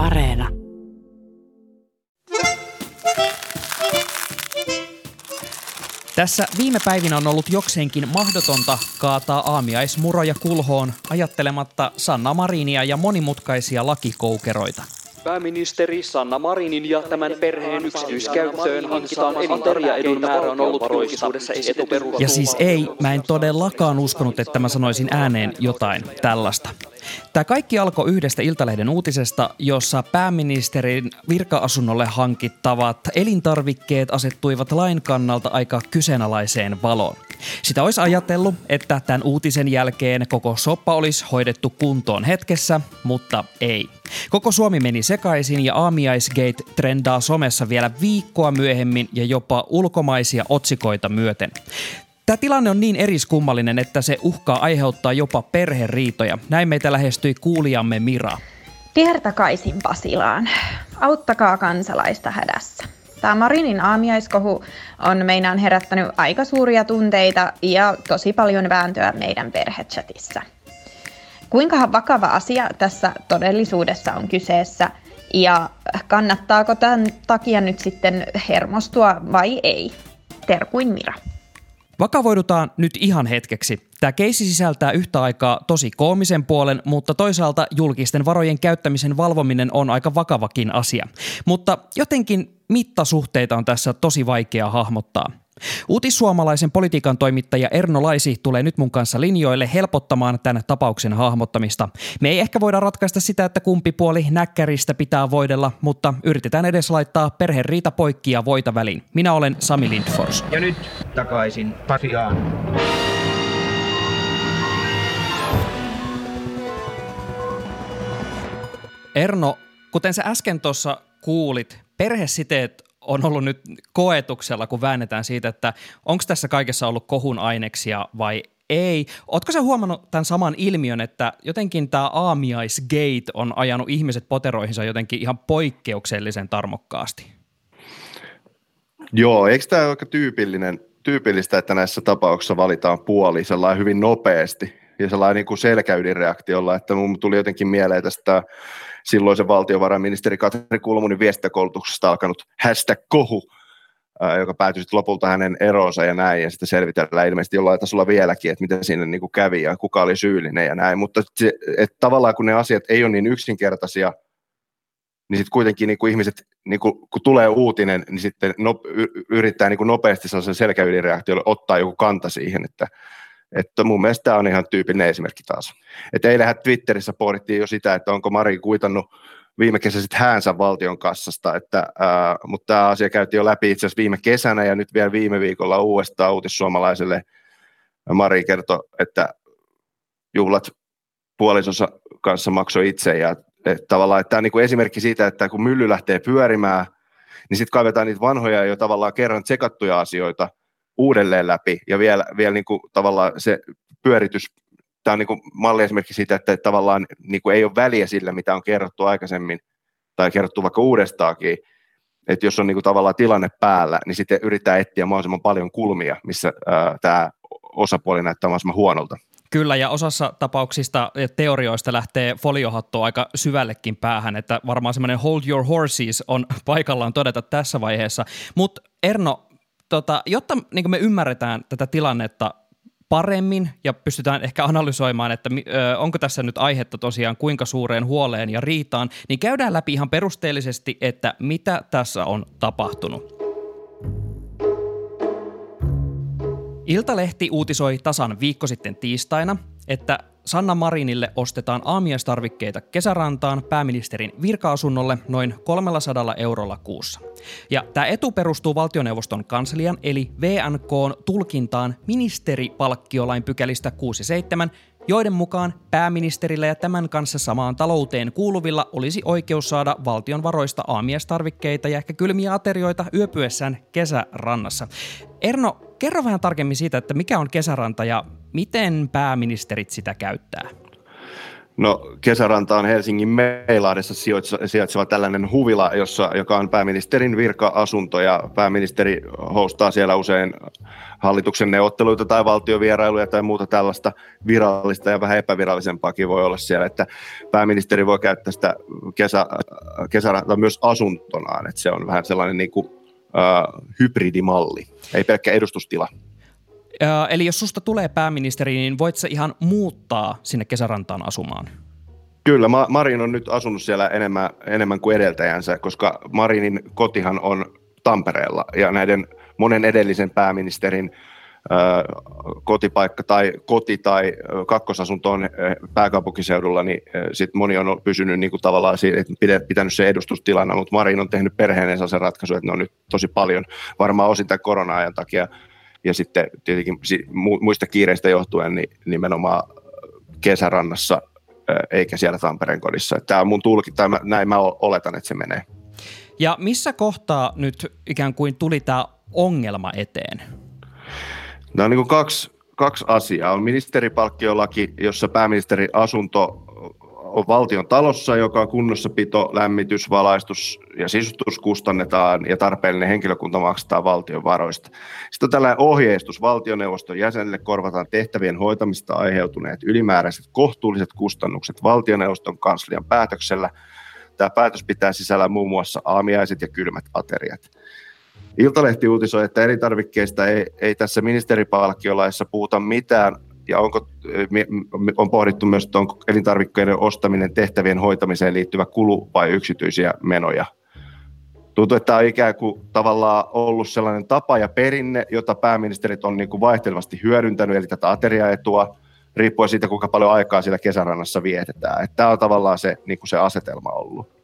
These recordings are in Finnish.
Areena. Tässä viime päivinä on ollut jokseenkin mahdotonta kaataa aamiaismuroja kulhoon ajattelematta Sanna Marinia ja monimutkaisia lakikoukeroita. Pääministeri Sanna Marinin ja tämän perheen yksityiskäyttöön hankitaan elintarja edun määrä on ollut julkisuudessa etuperustu. Ja siis ei, mä en todellakaan uskonut, että mä sanoisin ääneen jotain tällaista. Tämä kaikki alkoi yhdestä Iltalehden uutisesta, jossa pääministerin virka-asunnolle hankittavat elintarvikkeet asettuivat lain kannalta aika kyseenalaiseen valoon. Sitä olisi ajatellut, että tämän uutisen jälkeen koko soppa olisi hoidettu kuntoon hetkessä, mutta ei. Koko Suomi meni sekaisin ja Aamiaisgate trendaa somessa vielä viikkoa myöhemmin ja jopa ulkomaisia otsikoita myöten. Tämä tilanne on niin eriskummallinen, että se uhkaa aiheuttaa jopa perheriitoja. Näin meitä lähestyi kuulijamme Mira. Kiertakaisin Pasilaan. Auttakaa kansalaista hädässä. Tämä Marinin aamiaiskohu on meinaan herättänyt aika suuria tunteita ja tosi paljon vääntöä meidän perhechatissa. Kuinka vakava asia tässä todellisuudessa on kyseessä ja kannattaako tämän takia nyt sitten hermostua vai ei? Terkuin Mira. Vakavoidutaan nyt ihan hetkeksi. Tämä keisi sisältää yhtä aikaa tosi koomisen puolen, mutta toisaalta julkisten varojen käyttämisen valvominen on aika vakavakin asia. Mutta jotenkin mittasuhteita on tässä tosi vaikea hahmottaa. Uutissuomalaisen politiikan toimittaja Erno Laisi tulee nyt mun kanssa linjoille helpottamaan tämän tapauksen hahmottamista. Me ei ehkä voida ratkaista sitä, että kumpi puoli näkkäristä pitää voidella, mutta yritetään edes laittaa perhe riita poikki ja voita väliin. Minä olen Sami Lindfors. Ja nyt takaisin Pasiaan. Erno, kuten sä äsken tuossa kuulit, perhesiteet on ollut nyt koetuksella, kun väännetään siitä, että onko tässä kaikessa ollut kohun aineksia vai ei. Oletko sä huomannut tämän saman ilmiön, että jotenkin tämä aamiaisgate on ajanut ihmiset poteroihinsa jotenkin ihan poikkeuksellisen tarmokkaasti? Joo, eikö tämä ole aika tyypillinen, tyypillistä, että näissä tapauksissa valitaan puoli sellainen hyvin nopeasti ja sellainen niin kuin selkäydinreaktiolla, että mun tuli jotenkin mieleen tästä silloisen valtiovarainministeri Katri Kulmunin viestintäkoulutuksesta alkanut hashtag kohu, joka päätyi sitten lopulta hänen eroonsa ja näin, ja sitten selvitellään ilmeisesti jollain tasolla vieläkin, että miten siinä niin kuin kävi ja kuka oli syyllinen ja näin, mutta se, että tavallaan kun ne asiat ei ole niin yksinkertaisia, niin sitten kuitenkin niin kuin ihmiset, niin kuin, kun tulee uutinen, niin sitten no, yrittää niin kuin nopeasti sellaisen selkäydinreaktiolla ottaa joku kanta siihen, että että mun mielestä tämä on ihan tyypillinen esimerkki taas. Että eilähän Twitterissä pohdittiin jo sitä, että onko Mari kuitannut viime kesä sitten häänsä valtion kassasta, että, ää, mutta tämä asia käytiin jo läpi itse asiassa viime kesänä ja nyt vielä viime viikolla uudestaan uutissuomalaiselle Mari kertoi, että juhlat puolisonsa kanssa maksoi itse ja että tavallaan että tämä on niin kuin esimerkki siitä, että kun mylly lähtee pyörimään, niin sitten kaivetaan niitä vanhoja jo tavallaan kerran tsekattuja asioita uudelleen läpi ja vielä, vielä niin kuin tavallaan se pyöritys, tämä on niin kuin malli esimerkiksi siitä, että tavallaan niin kuin ei ole väliä sillä, mitä on kerrottu aikaisemmin tai kerrottu vaikka uudestaakin, että jos on niin kuin tavallaan tilanne päällä, niin sitten yrittää etsiä mahdollisimman paljon kulmia, missä ää, tämä osapuoli näyttää mahdollisimman huonolta. Kyllä, ja osassa tapauksista ja teorioista lähtee foliohattu aika syvällekin päähän, että varmaan semmoinen hold your horses on paikallaan todeta tässä vaiheessa. Mutta Erno, tota, jotta niin me ymmärretään tätä tilannetta paremmin ja pystytään ehkä analysoimaan, että onko tässä nyt aihetta tosiaan kuinka suureen huoleen ja riitaan, niin käydään läpi ihan perusteellisesti, että mitä tässä on tapahtunut. Iltalehti uutisoi tasan viikko sitten tiistaina, että Sanna Marinille ostetaan aamiaistarvikkeita kesärantaan pääministerin virka-asunnolle noin 300 eurolla kuussa. Ja tämä etu perustuu valtioneuvoston kanslian eli VNK tulkintaan ministeripalkkiolain pykälistä 67, joiden mukaan pääministerillä ja tämän kanssa samaan talouteen kuuluvilla olisi oikeus saada valtion varoista aamiaistarvikkeita ja ehkä kylmiä aterioita yöpyessään kesärannassa. Erno, kerro vähän tarkemmin siitä, että mikä on kesäranta ja miten pääministerit sitä käyttää? No kesäranta on Helsingin Meilahdessa sijaitseva tällainen huvila, jossa, joka on pääministerin virka-asunto ja pääministeri hostaa siellä usein hallituksen neuvotteluita tai valtiovierailuja tai muuta tällaista virallista ja vähän epävirallisempaakin voi olla siellä, että pääministeri voi käyttää sitä kesä, kesärantaa myös asuntonaan, että se on vähän sellainen niin kuin, uh, hybridimalli, ei pelkkä edustustila. Eli jos susta tulee pääministeri, niin voit sä ihan muuttaa sinne kesärantaan asumaan? Kyllä, Marin on nyt asunut siellä enemmän, enemmän kuin edeltäjänsä, koska Marinin kotihan on Tampereella ja näiden monen edellisen pääministerin kotipaikka tai koti tai kakkosasunto on pääkaupunkiseudulla, niin sit moni on pysynyt niin kuin tavallaan siitä, että pitänyt se edustustilana, mutta Marin on tehnyt perheen sen ratkaisu, että ne on nyt tosi paljon, varmaan osin tämän korona-ajan takia ja sitten tietenkin muista kiireistä johtuen niin nimenomaan kesärannassa eikä siellä Tampereen kodissa. Tämä on mun tulki, tai mä, näin mä oletan, että se menee. Ja missä kohtaa nyt ikään kuin tuli tämä ongelma eteen? No on niin kuin kaksi, kaksi asiaa. On ministeripalkkiolaki, jossa pääministeri asunto on valtion talossa, joka on kunnossapito, lämmitys, valaistus ja sisustus kustannetaan ja tarpeellinen henkilökunta maksetaan valtion varoista. Sitten on tällainen ohjeistus valtioneuvoston jäsenille korvataan tehtävien hoitamista aiheutuneet ylimääräiset kohtuulliset kustannukset valtioneuvoston kanslian päätöksellä. Tämä päätös pitää sisällä muun muassa aamiaiset ja kylmät ateriat. Iltalehti uutisoi, että elintarvikkeista ei, ei tässä ministeripalkkiolaissa puhuta mitään ja onko, on pohdittu myös, että onko elintarvikkeiden ostaminen tehtävien hoitamiseen liittyvä kulu vai yksityisiä menoja. Tuntuu, että tämä on ikään kuin tavallaan ollut sellainen tapa ja perinne, jota pääministerit on niin kuin vaihtelevasti hyödyntänyt, eli tätä ateriaetua, riippuen siitä, kuinka paljon aikaa siellä kesärannassa vietetään. Että tämä on tavallaan se, niin kuin se asetelma ollut.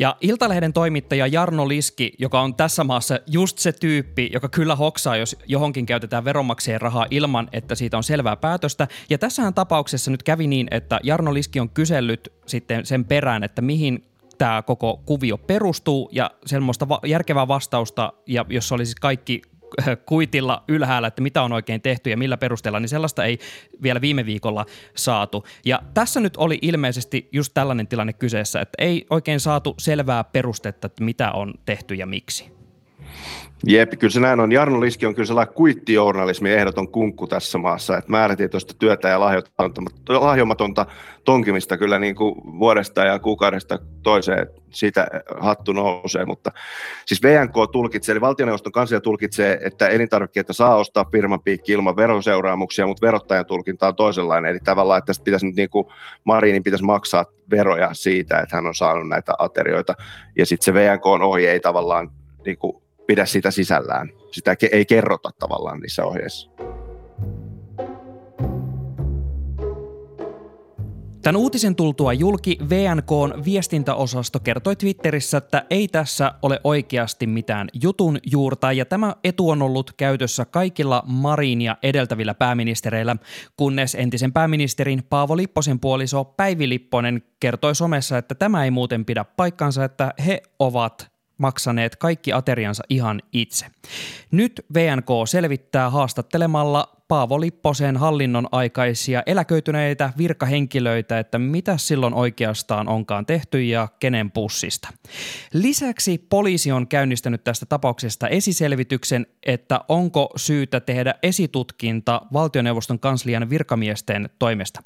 Ja Iltalehden toimittaja Jarno Liski, joka on tässä maassa just se tyyppi, joka kyllä hoksaa, jos johonkin käytetään veronmaksajien rahaa ilman, että siitä on selvää päätöstä. Ja tässähän tapauksessa nyt kävi niin, että Jarno Liski on kysellyt sitten sen perään, että mihin tämä koko kuvio perustuu ja semmoista va- järkevää vastausta, ja jos olisi kaikki kuitilla ylhäällä, että mitä on oikein tehty ja millä perusteella, niin sellaista ei vielä viime viikolla saatu. Ja tässä nyt oli ilmeisesti just tällainen tilanne kyseessä, että ei oikein saatu selvää perustetta, että mitä on tehty ja miksi. Jep, kyllä se näin on. Jarno Liski on kyllä sellainen kuittijournalismin ehdoton kunkku tässä maassa, että määrätietoista työtä ja lahjomatonta tonkimista kyllä niin kuin vuodesta ja kuukaudesta toiseen siitä hattu nousee, mutta siis VNK tulkitsee, eli valtioneuvoston kanslia tulkitsee, että elintarvikkeita saa ostaa firman piikki ilman veroseuraamuksia, mutta verottajan tulkinta on toisenlainen, eli tavallaan, että tästä pitäisi nyt niin kuin Marinin pitäisi maksaa veroja siitä, että hän on saanut näitä aterioita, ja sitten se VNK on ohje ei tavallaan niin kuin pidä sitä sisällään. Sitä ei kerrota tavallaan niissä ohjeissa. Tämän uutisen tultua julki VNKn viestintäosasto kertoi Twitterissä, että ei tässä ole oikeasti mitään jutun juurta ja tämä etu on ollut käytössä kaikilla Marinia edeltävillä pääministereillä, kunnes entisen pääministerin Paavo Lipposen puoliso Päivi Lipponen kertoi somessa, että tämä ei muuten pidä paikkansa, että he ovat maksaneet kaikki ateriansa ihan itse. Nyt VNK selvittää haastattelemalla Paavo Lipposen hallinnon aikaisia eläköityneitä virkahenkilöitä, että mitä silloin oikeastaan onkaan tehty ja kenen pussista. Lisäksi poliisi on käynnistänyt tästä tapauksesta esiselvityksen, että onko syytä tehdä esitutkinta valtioneuvoston kanslian virkamiesten toimesta.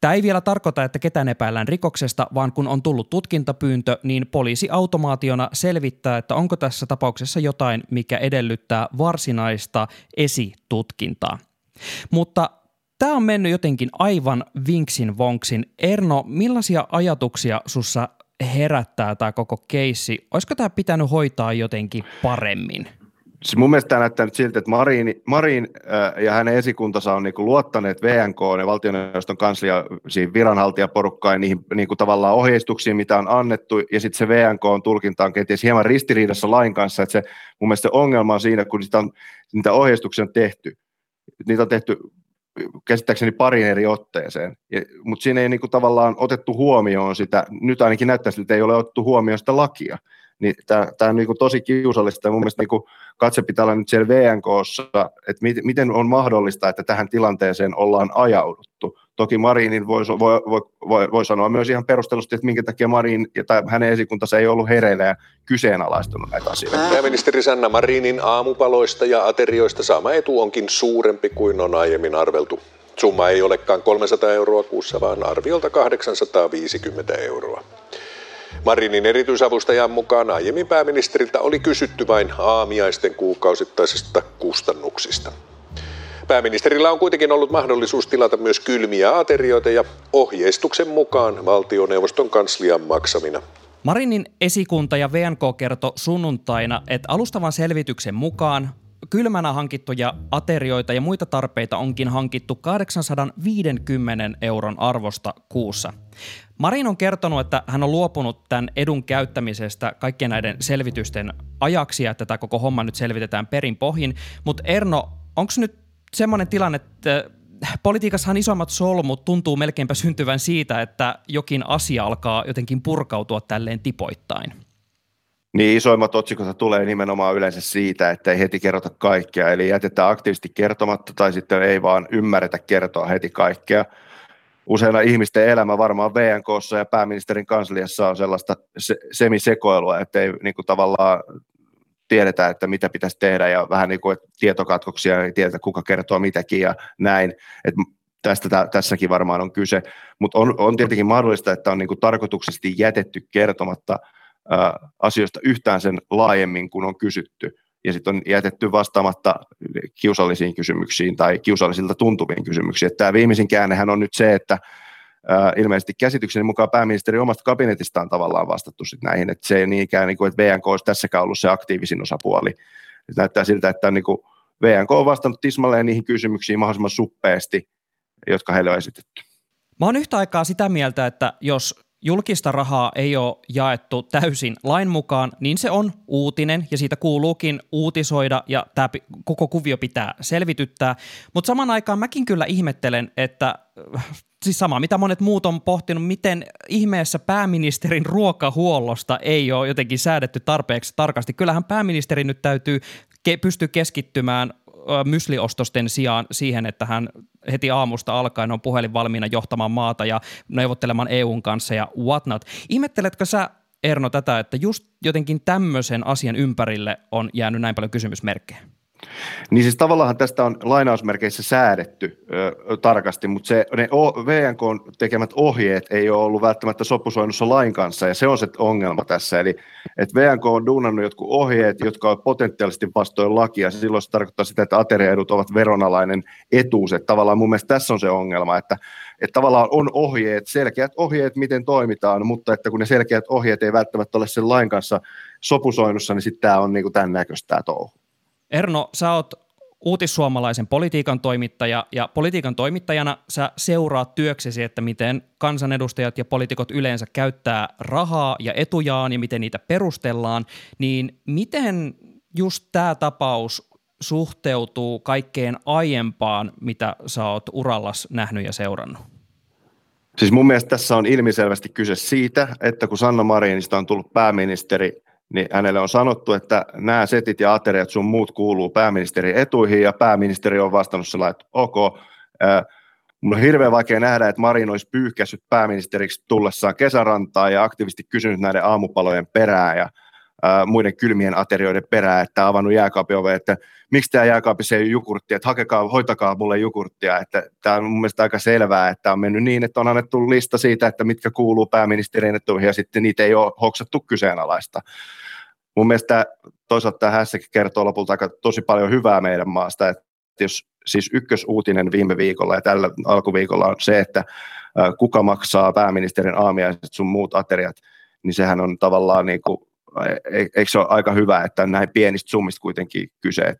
Tämä ei vielä tarkoita, että ketään epäillään rikoksesta, vaan kun on tullut tutkintapyyntö, niin poliisi automaationa selvittää, että onko tässä tapauksessa jotain, mikä edellyttää varsinaista esitutkintaa. Mutta tämä on mennyt jotenkin aivan vinksin vonksin. Erno, millaisia ajatuksia sussa herättää tämä koko keissi? Olisiko tämä pitänyt hoitaa jotenkin paremmin? siis mun mielestä tämä näyttää nyt siltä, että Marin, Marin äh, ja hänen esikuntansa on niinku luottaneet VNK ja valtioneuvoston kanslia viranhaltijaporukkaan niihin niinku tavallaan ohjeistuksiin, mitä on annettu, ja sitten se VNK on tulkinta on kenties hieman ristiriidassa lain kanssa, että se mun mielestä se ongelma on siinä, kun sitä on, niitä ohjeistuksia on tehty, niitä on tehty käsittääkseni parin eri otteeseen, mutta siinä ei niinku tavallaan otettu huomioon sitä, nyt ainakin näyttää siltä, että ei ole otettu huomioon sitä lakia, niin tämä on niin kuin tosi kiusallista. Mun mielestä niin kuin katse pitää olla nyt siellä VNKssa, että mit, miten on mahdollista, että tähän tilanteeseen ollaan ajauduttu. Toki Marinin voi, voi, voi, voi sanoa myös ihan perustellusti, että minkä takia Marin tai hänen esikuntansa ei ollut hereillä ja kyseenalaistunut näitä asioita. Pääministeri Sanna Marinin aamupaloista ja aterioista saama etu onkin suurempi kuin on aiemmin arveltu. Summa ei olekaan 300 euroa kuussa, vaan arviolta 850 euroa. Marinin erityisavustajan mukaan aiemmin pääministeriltä oli kysytty vain aamiaisten kuukausittaisista kustannuksista. Pääministerillä on kuitenkin ollut mahdollisuus tilata myös kylmiä aterioita ja ohjeistuksen mukaan valtioneuvoston kanslian maksamina. Marinin esikunta ja VNK kertoi sunnuntaina, että alustavan selvityksen mukaan kylmänä hankittuja aterioita ja muita tarpeita onkin hankittu 850 euron arvosta kuussa. Marin on kertonut, että hän on luopunut tämän edun käyttämisestä kaikkien näiden selvitysten ajaksi ja että tämä koko homma nyt selvitetään perin pohjin. Mutta Erno, onko nyt semmoinen tilanne, että politiikassahan isommat solmut tuntuu melkeinpä syntyvän siitä, että jokin asia alkaa jotenkin purkautua tälleen tipoittain? Niin isoimmat otsikot tulee nimenomaan yleensä siitä, että ei heti kerrota kaikkea, eli jätetään aktiivisesti kertomatta tai sitten ei vaan ymmärretä kertoa heti kaikkea. Useina ihmisten elämä varmaan VNKssa ja pääministerin kansliassa on sellaista se, semisekoilua, että ei niin kuin tavallaan tiedetä, että mitä pitäisi tehdä ja vähän niin kuin tietokatkoksia, ei tiedetä kuka kertoo mitäkin ja näin. Et tästä tä, tässäkin varmaan on kyse, mutta on, on tietenkin mahdollista, että on niin kuin tarkoituksesti jätetty kertomatta ä, asioista yhtään sen laajemmin kuin on kysytty ja sitten on jätetty vastaamatta kiusallisiin kysymyksiin tai kiusallisilta tuntuviin kysymyksiin. Tämä viimeisin käännehän on nyt se, että ilmeisesti käsitykseni mukaan pääministeri omasta kabinetistaan tavallaan vastattu sit näihin, että se ei niinkään, niin kuin, että VNK olisi tässäkään ollut se aktiivisin osapuoli. Et näyttää siltä, että niin kuin VNK on vastannut tismalleen niihin kysymyksiin mahdollisimman suppeasti, jotka heille on esitetty. Mä oon yhtä aikaa sitä mieltä, että jos julkista rahaa ei ole jaettu täysin lain mukaan, niin se on uutinen ja siitä kuuluukin uutisoida ja tämä koko kuvio pitää selvityttää. Mutta saman aikaan mäkin kyllä ihmettelen, että siis sama mitä monet muut on pohtinut, miten ihmeessä pääministerin ruokahuollosta ei ole jotenkin säädetty tarpeeksi tarkasti. Kyllähän pääministeri nyt täytyy ke- pystyä keskittymään mysliostosten sijaan siihen, että hän heti aamusta alkaen on puhelin valmiina johtamaan maata ja neuvottelemaan EUn kanssa ja whatnot. Ihmetteletkö sä Erno tätä, että just jotenkin tämmöisen asian ympärille on jäänyt näin paljon kysymysmerkkejä? Niin siis tavallaan tästä on lainausmerkeissä säädetty ö, tarkasti, mutta se, ne o, VNK tekemät ohjeet ei ole ollut välttämättä sopusoinnussa lain kanssa, ja se on se ongelma tässä. Eli että VNK on duunannut jotkut ohjeet, jotka ovat potentiaalisesti vastoin lakia, silloin se tarkoittaa sitä, että ateriaedut ovat veronalainen etuus. Että tavallaan mun mielestä tässä on se ongelma, että, että tavallaan on ohjeet, selkeät ohjeet, miten toimitaan, mutta että kun ne selkeät ohjeet ei välttämättä ole sen lain kanssa sopusoinnussa, niin sitten tämä on niin kuin tämän näköistä tämä touhu. Erno, sä oot uutissuomalaisen politiikan toimittaja ja politiikan toimittajana sä seuraat työksesi, että miten kansanedustajat ja poliitikot yleensä käyttää rahaa ja etujaan ja miten niitä perustellaan, niin miten just tämä tapaus suhteutuu kaikkeen aiempaan, mitä sä oot urallas nähnyt ja seurannut? Siis mun mielestä tässä on ilmiselvästi kyse siitä, että kun Sanna Marinista on tullut pääministeri, niin hänelle on sanottu, että nämä setit ja ateriat sun muut kuuluu pääministerin etuihin, ja pääministeri on vastannut sillä, että ok, Mun on hirveän vaikea nähdä, että Marin olisi pyyhkässyt pääministeriksi tullessaan kesärantaa ja aktiivisesti kysynyt näiden aamupalojen perään ja ää, muiden kylmien aterioiden perään, että avannut jääkaapin ove, että miksi tämä jääkaapissa ei ole jukurttia, että hakekaa, hoitakaa mulle jukurttia, että tämä on mun mielestä aika selvää, että on mennyt niin, että on annettu lista siitä, että mitkä kuuluu pääministerin etuihin ja sitten niitä ei ole hoksattu kyseenalaista mun mielestä toisaalta tämä hässäkin kertoo lopulta aika tosi paljon hyvää meidän maasta, että jos siis ykkösuutinen viime viikolla ja tällä alkuviikolla on se, että kuka maksaa pääministerin aamiaiset sun muut ateriat, niin sehän on tavallaan niin kuin, e, e, eikö se ole aika hyvä, että näin pienistä summista kuitenkin kyse,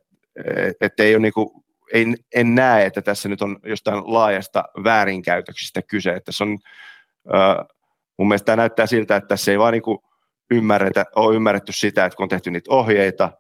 että ei ole niin kuin, ei, en näe, että tässä nyt on jostain laajasta väärinkäytöksistä kyse, että se on, mun mielestä tämä näyttää siltä, että tässä ei vaan niin kuin ymmärretä, ole ymmärretty sitä, että kun on tehty niitä ohjeita,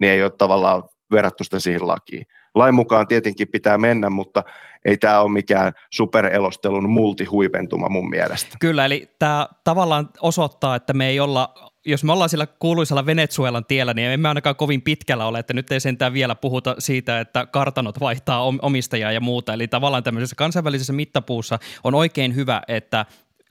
niin ei ole tavallaan verrattu sitä siihen lakiin. lain mukaan tietenkin pitää mennä, mutta ei tämä ole mikään superelostelun multihuipentuma mun mielestä. Kyllä, eli tämä tavallaan osoittaa, että me ei olla jos me ollaan sillä kuuluisella Venezuelan tiellä, niin emme ainakaan kovin pitkällä ole, että nyt ei sentään vielä puhuta siitä, että kartanot vaihtaa omistajaa ja muuta. Eli tavallaan tämmöisessä kansainvälisessä mittapuussa on oikein hyvä, että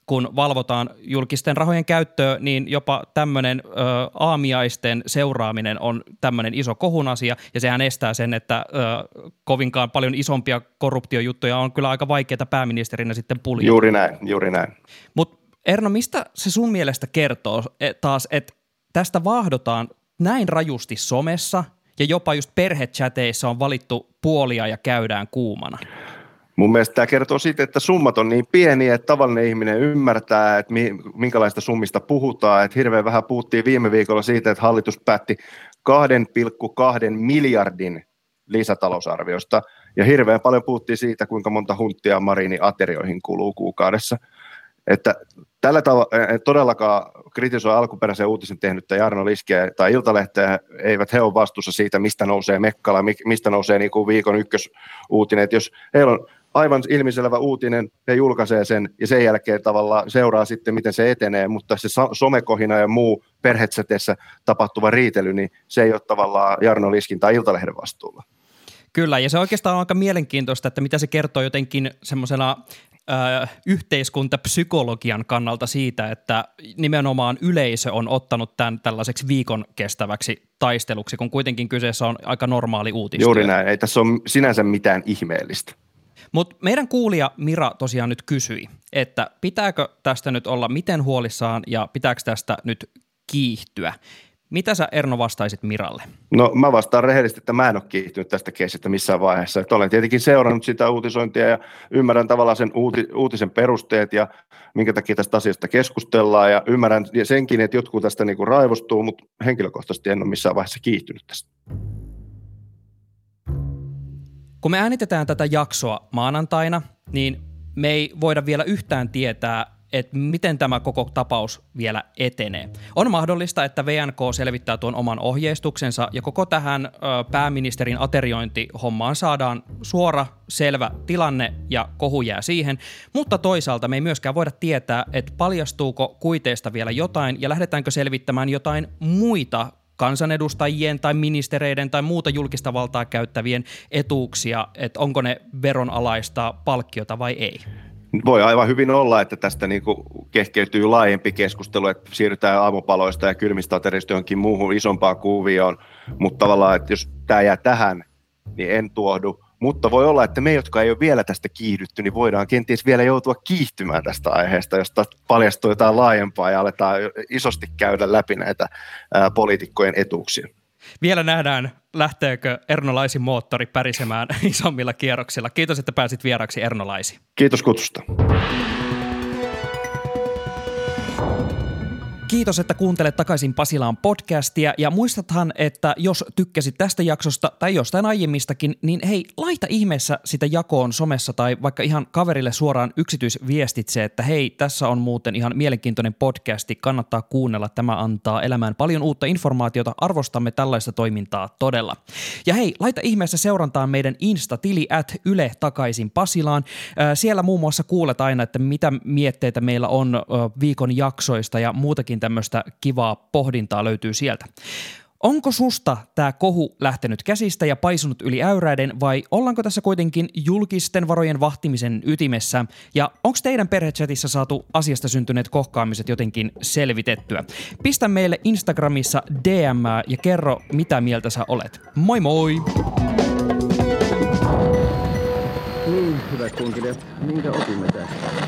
kun valvotaan julkisten rahojen käyttöä, niin jopa tämmöinen ö, aamiaisten seuraaminen on tämmöinen iso kohun asia, ja sehän estää sen, että ö, kovinkaan paljon isompia korruptiojuttuja on kyllä aika vaikeita pääministerinä sitten puljata. Juuri näin, juuri näin. Mutta Erno, mistä se sun mielestä kertoo e, taas, että tästä vaahdotaan näin rajusti somessa ja jopa just perhechateissa on valittu puolia ja käydään kuumana? Mun mielestä tämä kertoo siitä, että summat on niin pieniä, että tavallinen ihminen ymmärtää, että minkälaista summista puhutaan. Että hirveän vähän puhuttiin viime viikolla siitä, että hallitus päätti 2,2 miljardin lisätalousarviosta. Ja hirveän paljon puhuttiin siitä, kuinka monta hunttia Marini aterioihin kuluu kuukaudessa. Että tällä tavalla en todellakaan kritisoi alkuperäisen uutisen tehnyttä Jarno Liskiä tai Iltalehteä, eivät he ole vastuussa siitä, mistä nousee Mekkala, mistä nousee niin kuin viikon ykkösuutinen. Että jos heillä on aivan ilmiselvä uutinen, he julkaisee sen ja sen jälkeen tavallaan seuraa sitten, miten se etenee, mutta se somekohina ja muu perhetsäteessä tapahtuva riitely, niin se ei ole tavallaan Jarno Liskin tai Iltalehden vastuulla. Kyllä, ja se oikeastaan on aika mielenkiintoista, että mitä se kertoo jotenkin semmoisena yhteiskuntapsykologian kannalta siitä, että nimenomaan yleisö on ottanut tämän tällaiseksi viikon kestäväksi taisteluksi, kun kuitenkin kyseessä on aika normaali uutistyö. Juuri näin, ei tässä ole sinänsä mitään ihmeellistä. Mutta meidän kuulija Mira tosiaan nyt kysyi, että pitääkö tästä nyt olla miten huolissaan ja pitääkö tästä nyt kiihtyä. Mitä sä Erno vastaisit Miralle? No mä vastaan rehellisesti, että mä en ole kiihtynyt tästä keisistä missään vaiheessa. Että olen tietenkin seurannut sitä uutisointia ja ymmärrän tavallaan sen uuti, uutisen perusteet ja minkä takia tästä asiasta keskustellaan ja ymmärrän senkin, että jotkut tästä niinku raivostuu, mutta henkilökohtaisesti en ole missään vaiheessa kiihtynyt tästä. Kun me äänitetään tätä jaksoa maanantaina, niin me ei voida vielä yhtään tietää, että miten tämä koko tapaus vielä etenee. On mahdollista, että VNK selvittää tuon oman ohjeistuksensa ja koko tähän ö, pääministerin ateriointihommaan saadaan suora, selvä tilanne ja kohu jää siihen, mutta toisaalta me ei myöskään voida tietää, että paljastuuko kuiteista vielä jotain ja lähdetäänkö selvittämään jotain muita kansanedustajien tai ministereiden tai muuta julkista valtaa käyttävien etuuksia, että onko ne veronalaista palkkiota vai ei. Voi aivan hyvin olla, että tästä niin kehkeytyy laajempi keskustelu, että siirrytään aamupaloista ja kylmistä aterista johonkin muuhun isompaan kuvioon, mutta tavallaan, että jos tämä jää tähän, niin en tuohdu. Mutta voi olla, että me, jotka ei ole vielä tästä kiihdytty, niin voidaan kenties vielä joutua kiihtymään tästä aiheesta, josta paljastuu jotain laajempaa ja aletaan isosti käydä läpi näitä ää, poliitikkojen etuuksia. Vielä nähdään, lähteekö Ernolaisin moottori pärisemään isommilla kierroksilla. Kiitos, että pääsit vieraksi Ernolaisi. Kiitos kutsusta. Kiitos, että kuuntelet takaisin Pasilaan podcastia ja muistathan, että jos tykkäsit tästä jaksosta tai jostain aiemmistakin, niin hei, laita ihmeessä sitä jakoon somessa tai vaikka ihan kaverille suoraan yksityisviestitse, että hei, tässä on muuten ihan mielenkiintoinen podcasti, kannattaa kuunnella, tämä antaa elämään paljon uutta informaatiota, arvostamme tällaista toimintaa todella. Ja hei, laita ihmeessä seurantaan meidän Insta-tili at Yle takaisin Pasilaan. Siellä muun muassa kuulet aina, että mitä mietteitä meillä on viikon jaksoista ja muutakin tämmöistä kivaa pohdintaa löytyy sieltä. Onko susta tämä kohu lähtenyt käsistä ja paisunut yli äyräiden vai ollaanko tässä kuitenkin julkisten varojen vahtimisen ytimessä ja onko teidän perhechatissa saatu asiasta syntyneet kohkaamiset jotenkin selvitettyä? Pistä meille Instagramissa DM ja kerro mitä mieltä sä olet. Moi moi! Niin, hyvät kunkilijat, minkä opimme tästä?